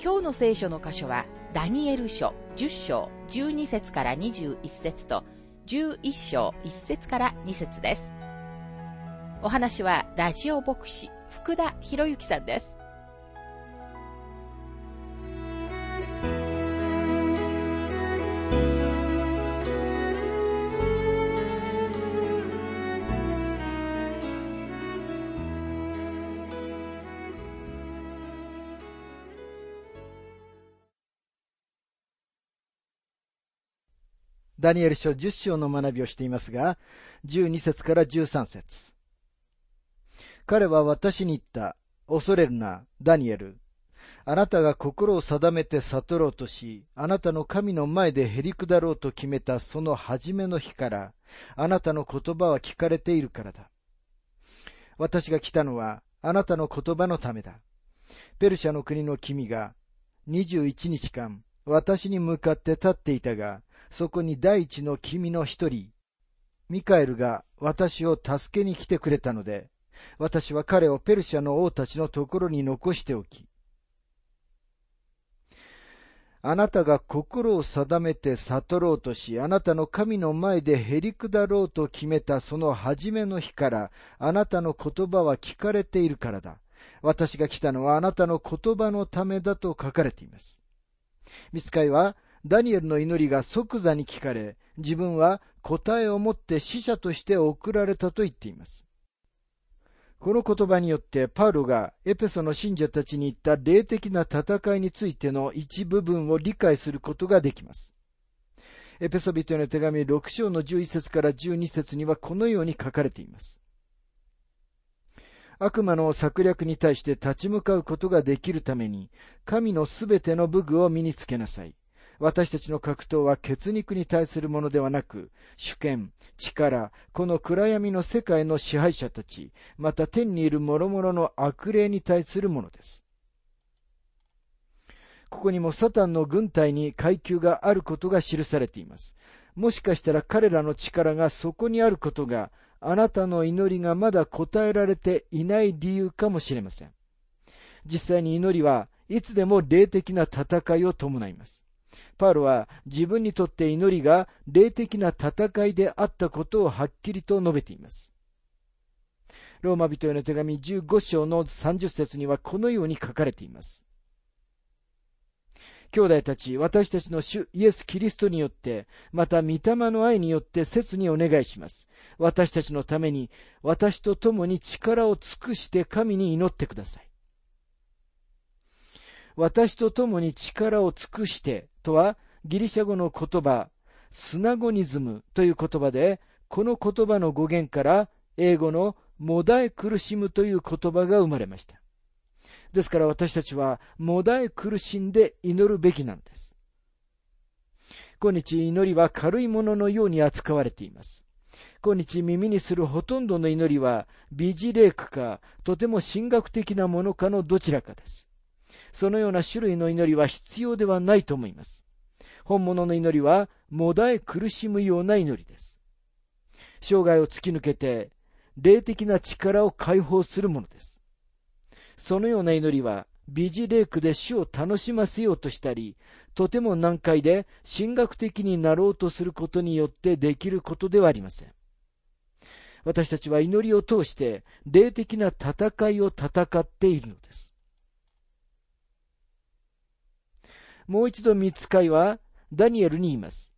今日の聖書の箇所は、ダニエル書10章12節から21節と、11章1節から2節です。お話は、ラジオ牧師、福田博之さんです。ダニエル書10章の学びをしていますが、12節から13節彼は私に言った。恐れるな、ダニエル。あなたが心を定めて悟ろうとし、あなたの神の前でへりくだろうと決めたその初めの日から、あなたの言葉は聞かれているからだ。私が来たのは、あなたの言葉のためだ。ペルシャの国の君が、21日間、私に向かって立っていたが、そこに第一の君の一人、ミカエルが私を助けに来てくれたので、私は彼をペルシャの王たちのところに残しておき、あなたが心を定めて悟ろうとし、あなたの神の前でへりくだろうと決めたその初めの日から、あなたの言葉は聞かれているからだ。私が来たのはあなたの言葉のためだと書かれています。ミスカイはダニエルの祈りが即座に聞かれ、自分は答えを持って死者として送られたと言っています。この言葉によってパウロがエペソの信者たちに言った霊的な戦いについての一部分を理解することができます。エペソビトへの手紙6章の11節から12節にはこのように書かれています。悪魔の策略に対して立ち向かうことができるために、神のすべての武具を身につけなさい。私たちの格闘は血肉に対するものではなく、主権、力、この暗闇の世界の支配者たち、また天にいる諸々の悪霊に対するものです。ここにもサタンの軍隊に階級があることが記されています。もしかしたら彼らの力がそこにあることが、あなたの祈りがまだ答えられていない理由かもしれません。実際に祈りはいつでも霊的な戦いを伴います。パウロは自分にとって祈りが霊的な戦いであったことをはっきりと述べています。ローマ人への手紙15章の30節にはこのように書かれています。兄弟たち、私たちの主イエス・キリストによって、また御霊の愛によって切にお願いします。私たちのために、私と共に力を尽くして神に祈ってください。私と共に力を尽くしてとは、ギリシャ語の言葉、スナゴニズムという言葉で、この言葉の語源から英語のもだえ苦しむという言葉が生まれました。ですから私たちはもだえ苦しんで祈るべきなんです。今日祈りは軽いもののように扱われています。今日耳にするほとんどの祈りは美辞霊句かとても神学的なものかのどちらかです。そのような種類の祈りは必要ではないと思います。本物の祈りは、もだえ苦しむような祈りです。生涯を突き抜けて、霊的な力を解放するものです。そのような祈りは、美辞霊句で主を楽しませようとしたり、とても難解で神学的になろうとすることによってできることではありません。私たちは祈りを通して霊的な戦いを戦っているのです。もう一度見つかいはダニエルに言います。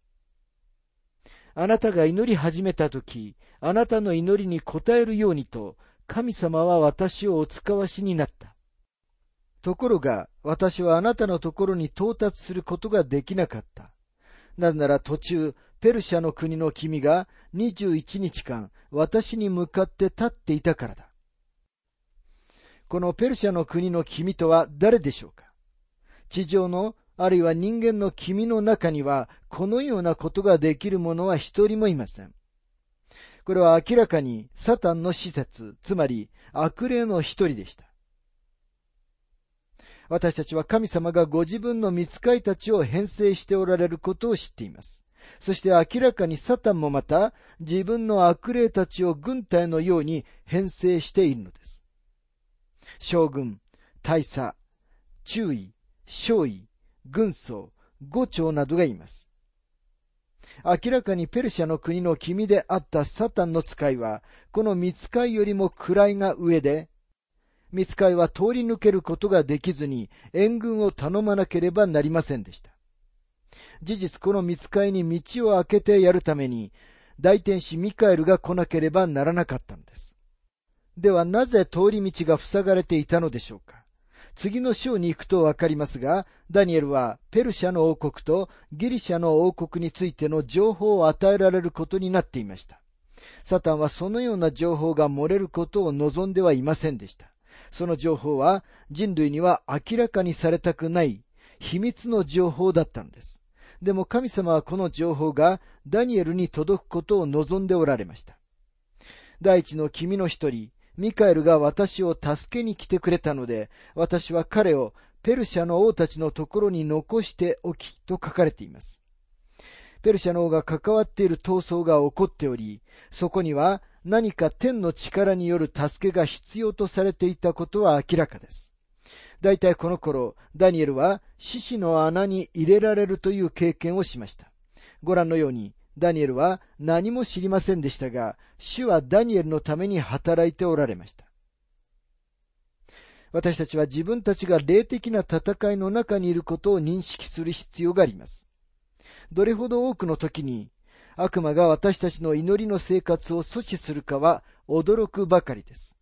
あなたが祈り始めたとき、あなたの祈りに応えるようにと、神様は私をお使わしになった。ところが、私はあなたのところに到達することができなかった。なぜなら途中、ペルシャの国の君が21日間私に向かって立っていたからだ。このペルシャの国の君とは誰でしょうか？地上のあるいは人間の君の中には、このようなことができる者は一人もいません。これは明らかにサタンの施設、つまり悪霊の一人でした。私たちは神様がご自分の見つかいたちを編成しておられることを知っています。そして明らかにサタンもまた自分の悪霊たちを軍隊のように編成しているのです。将軍、大佐、注意、少尉、軍曹、五長などがいます。明らかにペルシャの国の君であったサタンの使いは、この見つかいよりも位が上で、見つかいは通り抜けることができずに援軍を頼まなければなりませんでした。事実この見つかいに道を開けてやるために、大天使ミカエルが来なければならなかったのです。ではなぜ通り道が塞がれていたのでしょうか次の章に行くとわかりますが、ダニエルはペルシャの王国とギリシャの王国についての情報を与えられることになっていました。サタンはそのような情報が漏れることを望んではいませんでした。その情報は人類には明らかにされたくない秘密の情報だったのです。でも神様はこの情報がダニエルに届くことを望んでおられました。第一の君の一人、ミカエルが私を助けに来てくれたので、私は彼をペルシャの王たちのところに残しておきと書かれています。ペルシャの王が関わっている闘争が起こっており、そこには何か天の力による助けが必要とされていたことは明らかです。大体この頃、ダニエルは獅子の穴に入れられるという経験をしました。ご覧のように、ダニエルは何も知りませんでしたが、主はダニエルのために働いておられました。私たちは自分たちが霊的な戦いの中にいることを認識する必要があります。どれほど多くの時に悪魔が私たちの祈りの生活を阻止するかは驚くばかりです。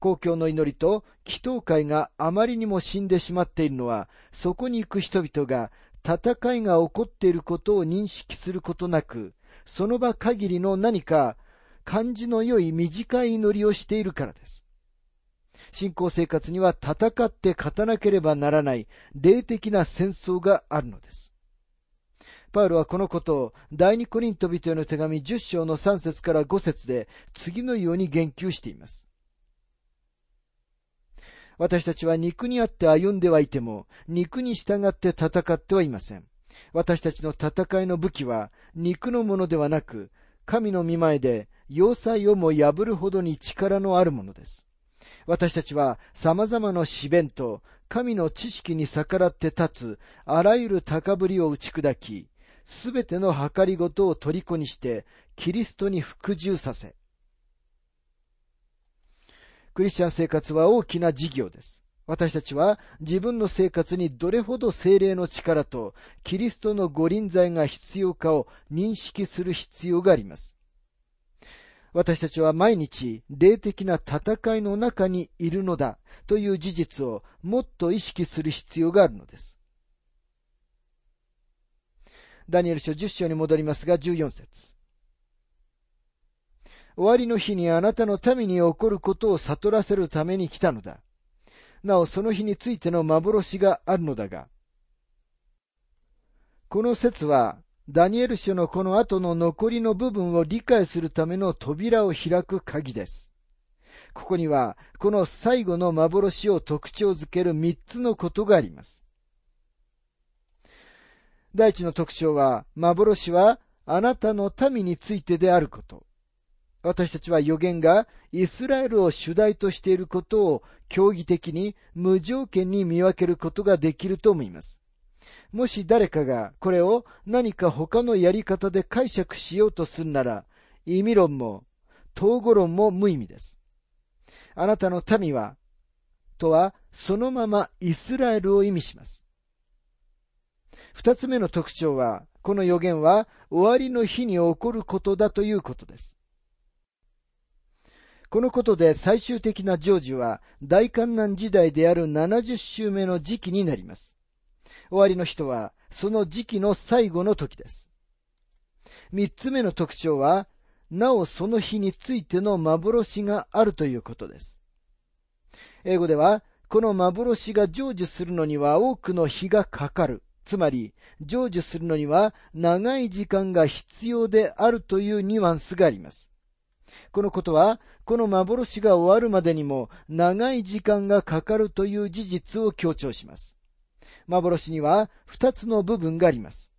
公共の祈りと祈祷会があまりにも死んでしまっているのは、そこに行く人々が戦いが起こっていることを認識することなく、その場限りの何か感じの良い短い祈りをしているからです。信仰生活には戦って勝たなければならない霊的な戦争があるのです。パウロはこのことを第二コリント人への手紙10章の3節から5節で次のように言及しています。私たちは肉にあって歩んではいても、肉に従って戦ってはいません。私たちの戦いの武器は、肉のものではなく、神の見前で、要塞をも破るほどに力のあるものです。私たちは様々な試弁と神の知識に逆らって立つあらゆる高ぶりを打ち砕き、すべての計りごとを虜にして、キリストに服従させ、クリスチャン生活は大きな事業です。私たちは自分の生活にどれほど精霊の力とキリストの御臨在が必要かを認識する必要があります。私たちは毎日霊的な戦いの中にいるのだという事実をもっと意識する必要があるのです。ダニエル書10章に戻りますが14節終わりの日にあなたの民に起こることを悟らせるために来たのだ。なおその日についての幻があるのだが、この説は、ダニエル書のこの後の残りの部分を理解するための扉を開く鍵です。ここには、この最後の幻を特徴づける三つのことがあります。第一の特徴は、幻はあなたの民についてであること。私たちは予言がイスラエルを主題としていることを競技的に無条件に見分けることができると思います。もし誰かがこれを何か他のやり方で解釈しようとするなら、意味論も統合論も無意味です。あなたの民は、とはそのままイスラエルを意味します。二つ目の特徴は、この予言は終わりの日に起こることだということです。このことで最終的な成就は大観難時代である70週目の時期になります。終わりの人はその時期の最後の時です。三つ目の特徴は、なおその日についての幻があるということです。英語では、この幻が成就するのには多くの日がかかる。つまり、成就するのには長い時間が必要であるというニュアンスがあります。このことは、この幻が終わるまでにも長い時間がかかるという事実を強調します。幻には二つの部分があります。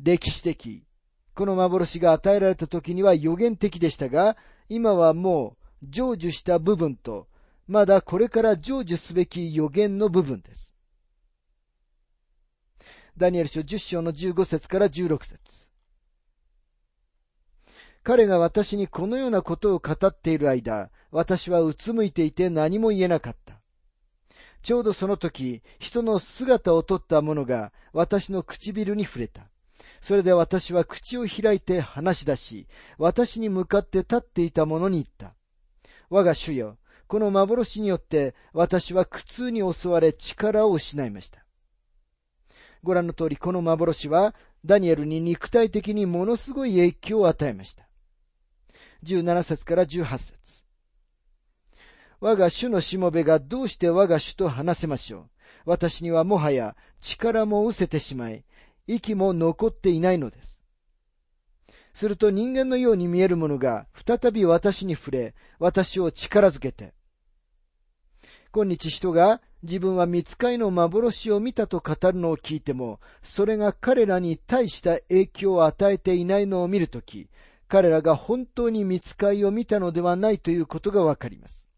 歴史的。この幻が与えられた時には予言的でしたが、今はもう成就した部分と、まだこれから成就すべき予言の部分です。ダニエル書10章の15節から16節彼が私にこのようなことを語っている間、私はうつむいていて何も言えなかった。ちょうどその時、人の姿をとった者が私の唇に触れた。それで私は口を開いて話し出し、私に向かって立っていた者に言った。我が主よ、この幻によって私は苦痛に襲われ力を失いました。ご覧の通りこの幻はダニエルに肉体的にものすごい影響を与えました。17節から18節我が主のしもべがどうして我が主と話せましょう？私にはもはや力も失せてしまい、息も残っていないのです。すると人間のように見えるものが再び私に触れ、私を力づけて、今日人が自分は見つかいの幻を見たと語るのを聞いても、それが彼らに大した影響を与えていないのを見るとき、彼らが本当に見つかいを見たのではないということがわかります。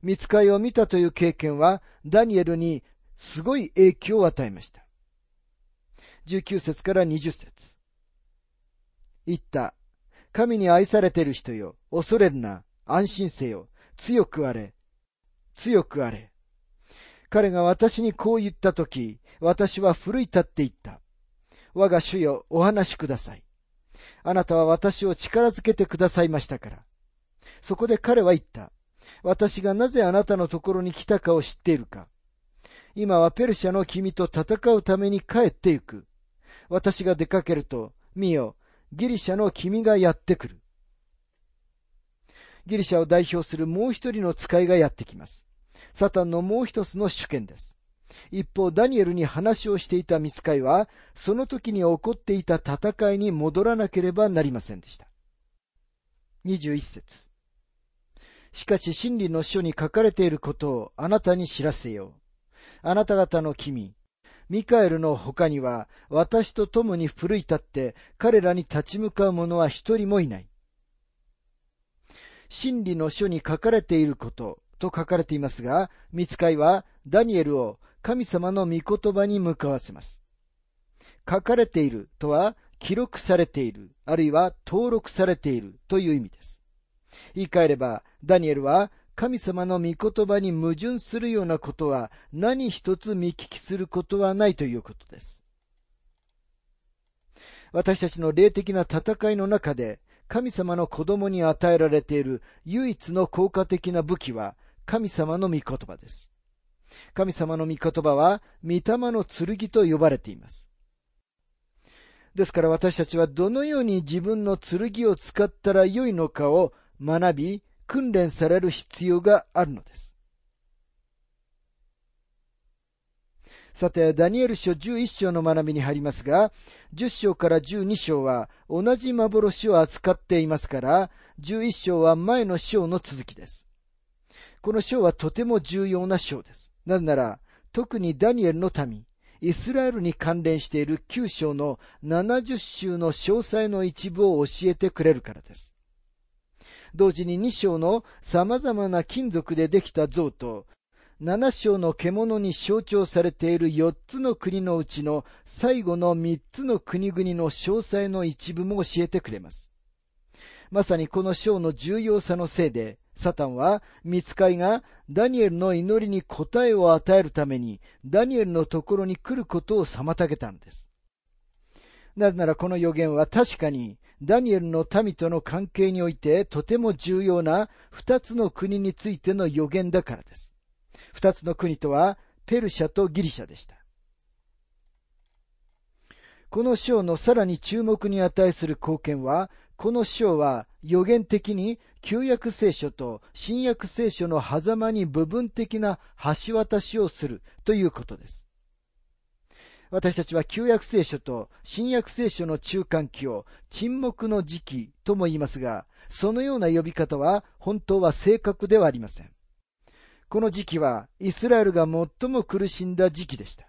見つかいを見たという経験は、ダニエルにすごい影響を与えました。19節から20節言った。神に愛されている人よ、恐れるな、安心せよ、強くあれ、強くあれ。彼が私にこう言ったとき、私は奮い立って言った。我が主よ、お話しください。あなたは私を力づけてくださいましたから。そこで彼は言った。私がなぜあなたのところに来たかを知っているか。今はペルシャの君と戦うために帰ってゆく。私が出かけると、見よ、ギリシャの君がやってくる。ギリシャを代表するもう一人の使いがやってきます。サタンのもう一つの主権です。一方、ダニエルに話をしていた見つかいは、その時に起こっていた戦いに戻らなければなりませんでした。21節しかし真理の書に書かれていることをあなたに知らせよう。あなた方の君、ミカエルの他には私と共に奮い立って彼らに立ち向かう者は一人もいない。真理の書に書かれていることと書かれていますが、見つかいはダニエルを神様の御言葉に向かわせます。書かれているとは記録されている、あるいは登録されているという意味です。言い換えれば、ダニエルは神様の御言葉に矛盾するようなことは何一つ見聞きすることはないということです。私たちの霊的な戦いの中で神様の子供に与えられている唯一の効果的な武器は神様の御言葉です。神様の御言葉は御霊の剣と呼ばれています。ですから私たちはどのように自分の剣を使ったらよいのかを学び、訓練される必要があるのです。さて、ダニエル書11章の学びに入りますが、10章から12章は同じ幻を扱っていますから、11章は前の章の続きです。この章はとても重要な章です。なぜなら、特にダニエルの民、イスラエルに関連している9章の70週の詳細の一部を教えてくれるからです。同時に2章の様々な金属でできた像と七章の獣に象徴されている四つの国のうちの最後の三つの国々の詳細の一部も教えてくれます。まさにこの章の重要さのせいで、サタンは、見つかいがダニエルの祈りに答えを与えるために、ダニエルのところに来ることを妨げたんです。なぜならこの予言は確かに、ダニエルの民との関係においてとても重要な二つの国についての予言だからです。二つの国とは、ペルシャとギリシャでした。この章のさらに注目に値する貢献は、この章は予言的に旧約聖書と新約聖書の狭間に部分的な橋渡しをするということです。私たちは旧約聖書と新約聖書の中間期を沈黙の時期とも言いますが、そのような呼び方は本当は正確ではありません。この時期はイスラエルが最も苦しんだ時期でした。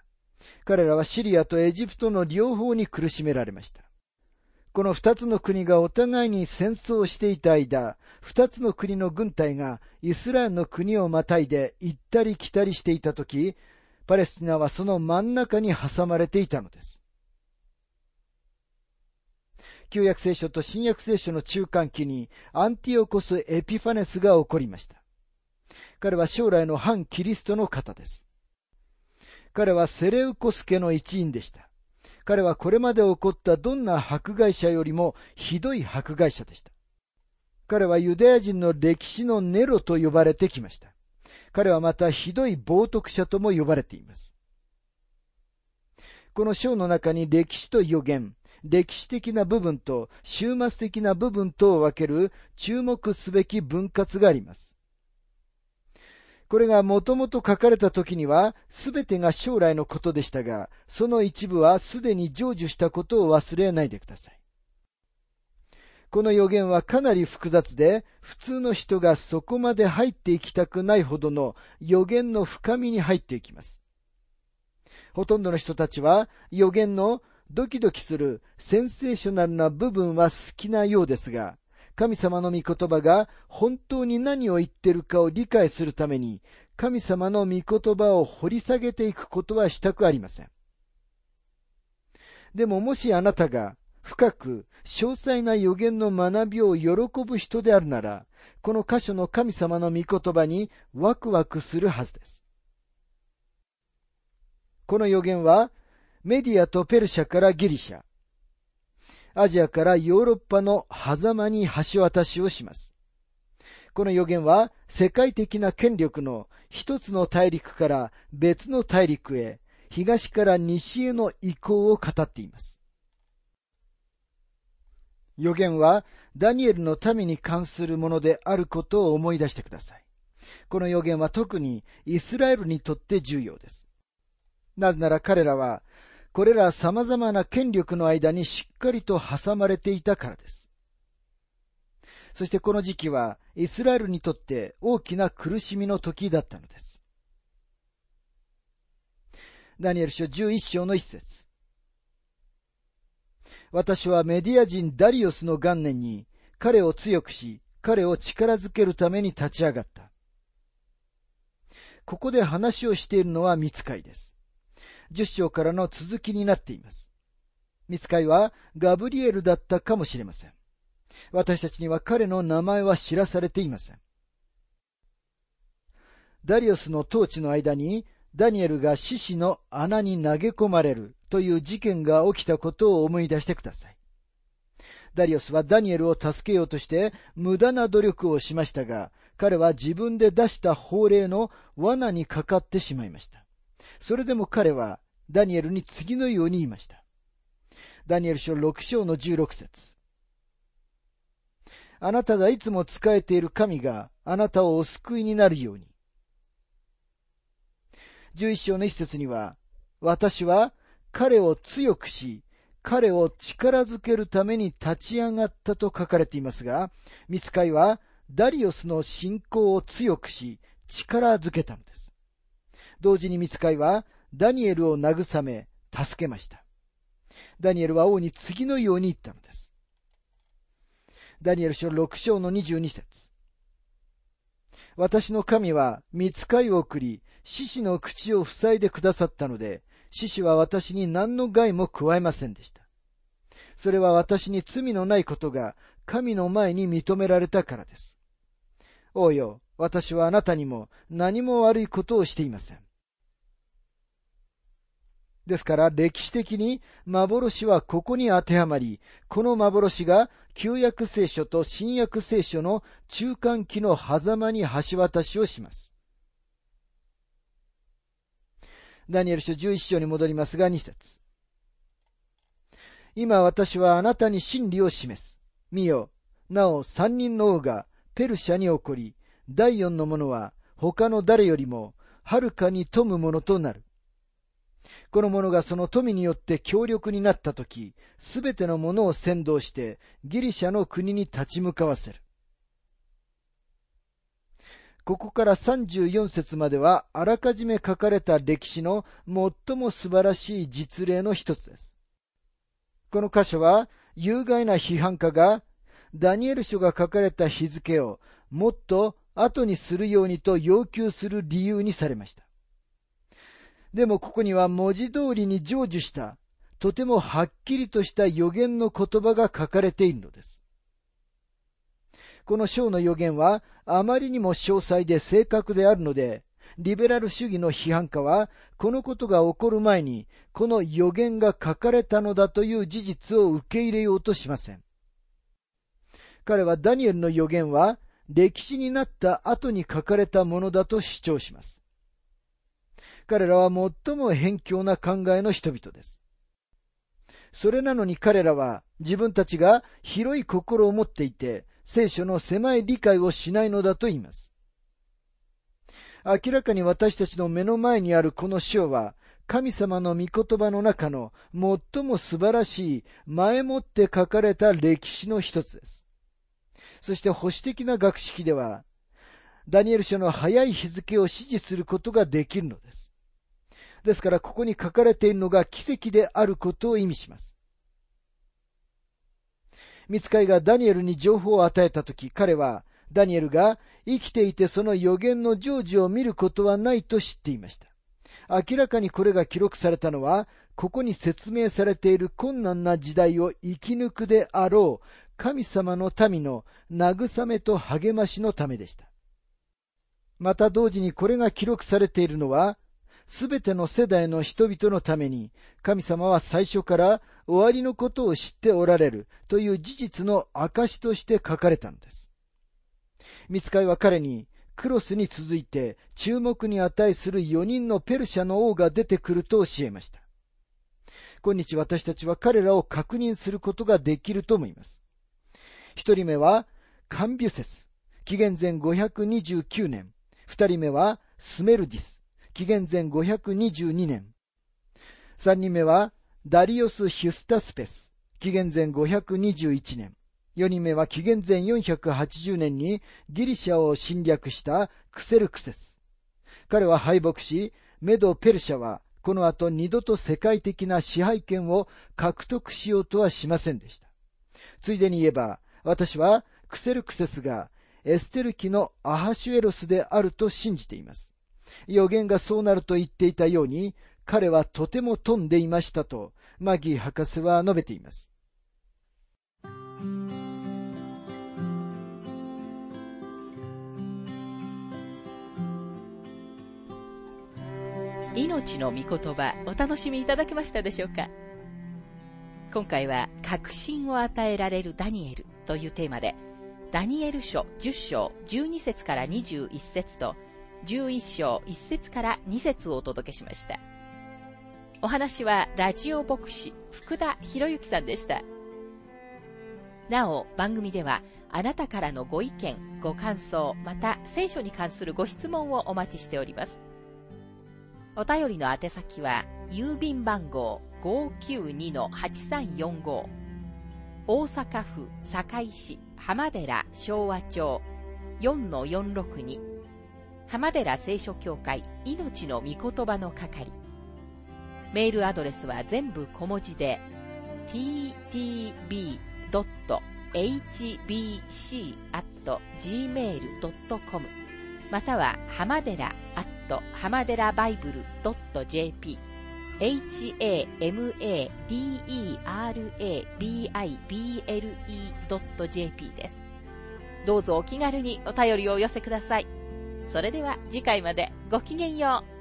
彼らはシリアとエジプトの両方に苦しめられました。この二つの国がお互いに戦争していた間、二つの国の軍隊がイスラエルの国をまたいで行ったり来たりしていたとき、パレスチナはその真ん中に挟まれていたのです。旧約聖書と新約聖書の中間期にアンティオコス・エピファネスが起こりました。彼は将来の反キリストの方です。彼はセレウコス家の一員でした。彼はこれまで起こったどんな迫害者よりもひどい迫害者でした。彼はユダヤ人の歴史のネロと呼ばれてきました。彼はまたひどい冒涜者とも呼ばれています。この章の中に歴史と予言、歴史的な部分と終末的な部分とを分ける注目すべき分割があります。これがもともと書かれた時には全てが将来のことでしたが、その一部はすでに成就したことを忘れないでください。この予言はかなり複雑で、普通の人がそこまで入っていきたくないほどの予言の深みに入っていきます。ほとんどの人たちは予言のドキドキするセンセーショナルな部分は好きなようですが、神様の御言葉が本当に何を言ってるかを理解するために、神様の御言葉を掘り下げていくことはしたくありません。でももしあなたが深く詳細な予言の学びを喜ぶ人であるなら、この箇所の神様の御言葉にワクワクするはずです。この予言は、メディアとペルシャからギリシャ、アジアからヨーロッパの狭間に橋渡しをします。この予言は世界的な権力の一つの大陸から別の大陸へ、東から西への移行を語っています。予言はダニエルの民に関するものであることを思い出してください。この予言は特にイスラエルにとって重要です。なぜなら彼らは、これら様々な権力の間にしっかりと挟まれていたからです。そしてこの時期はイスラエルにとって大きな苦しみの時だったのです。ダニエル書11章の一節。私はメディア人ダリオスの元年に彼を強くし、彼を力づけるために立ち上がった。ここで話をしているのは見つかいです。十章からの続きになっています。見つかいはガブリエルだったかもしれません。私たちには彼の名前は知らされていません。ダリオスの統治の間にダニエルが獅子の穴に投げ込まれるという事件が起きたことを思い出してください。ダリオスはダニエルを助けようとして無駄な努力をしましたが、彼は自分で出した法令の罠にかかってしまいました。それでも彼はダニエルに次のように言いました。ダニエル書6章の16節あなたがいつも仕えている神があなたをお救いになるように。11章の一節には、私は彼を強くし、彼を力づけるために立ち上がったと書かれていますが、ミスカイはダリオスの信仰を強くし、力づけたのです。同時にミスカイはダニエルを慰め、助けました。ダニエルは王に次のように言ったのです。ダニエル書6章の22節私の神は見つかいを送り、獅子の口を塞いでくださったので、獅子は私に何の害も加えませんでした。それは私に罪のないことが神の前に認められたからです。王よ、私はあなたにも何も悪いことをしていません。ですから歴史的に幻はここに当てはまり、この幻が旧約聖書と新約聖書の中間期の狭間に橋渡しをします。ダニエル書11章に戻りますが2節今私はあなたに真理を示す。見よ、なお三人の王がペルシャに起こり、第四の者は他の誰よりもはるかに富むものとなる。この者がその富によって強力になったとき、すべてのものを先導してギリシャの国に立ち向かわせる。ここから34節まではあらかじめ書かれた歴史の最も素晴らしい実例の一つです。この箇所は有害な批判家がダニエル書が書かれた日付をもっと後にするようにと要求する理由にされました。でもここには文字通りに成就した、とてもはっきりとした予言の言葉が書かれているのです。この章の予言はあまりにも詳細で正確であるので、リベラル主義の批判家は、このことが起こる前に、この予言が書かれたのだという事実を受け入れようとしません。彼はダニエルの予言は、歴史になった後に書かれたものだと主張します。彼らは最も偏境な考えの人々です。それなのに彼らは自分たちが広い心を持っていて、聖書の狭い理解をしないのだと言います。明らかに私たちの目の前にあるこの章は、神様の御言葉の中の最も素晴らしい前もって書かれた歴史の一つです。そして保守的な学識では、ダニエル書の早い日付を指示することができるのです。ですからここに書かれているのが奇跡であることを意味します。ミツカイがダニエルに情報を与えたとき、彼は、ダニエルが生きていてその予言の成就を見ることはないと知っていました。明らかにこれが記録されたのは、ここに説明されている困難な時代を生き抜くであろう神様の民の慰めと励ましのためでした。また同時にこれが記録されているのは、すべての世代の人々のために、神様は最初から終わりのことを知っておられるという事実の証として書かれたのです。ミツカイは彼に、クロスに続いて注目に値する4人のペルシャの王が出てくると教えました。今日私たちは彼らを確認することができると思います。一人目は、カンビュセス、紀元前529年。二人目は、スメルディス、紀元前522年。三人目は、ダリオス・ヒュスタスペス、紀元前521年。4人目は紀元前480年にギリシャを侵略したクセルクセス。彼は敗北し、メド・ペルシャはこの後二度と世界的な支配権を獲得しようとはしませんでした。ついでに言えば、私はクセルクセスがエステル記のアハシュエロスであると信じています。予言がそうなると言っていたように、彼はとても飛んでいましたと、マギー博士は述べています。命の御言葉お楽しみいただけましたでしょうか？今回は確信を与えられるダニエルというテーマでダニエル書10章12節から21節と11章1節から2節をお届けしました。お話はラジオ牧師福田博之さんでした。なお、番組ではあなたからのご意見、ご感想、また聖書に関するご質問をお待ちしております。お便りの宛先は、郵便番号592-8345大阪府堺市浜寺昭和町4-462浜寺聖書協会命の御言葉の係メールアドレスは全部小文字で ttb.hbc.gmail.com または浜寺アット浜寺バイブル .jp hamaderabible.jp です。どうぞお気軽にお便りをお寄せください。それでは次回までごきげんよう。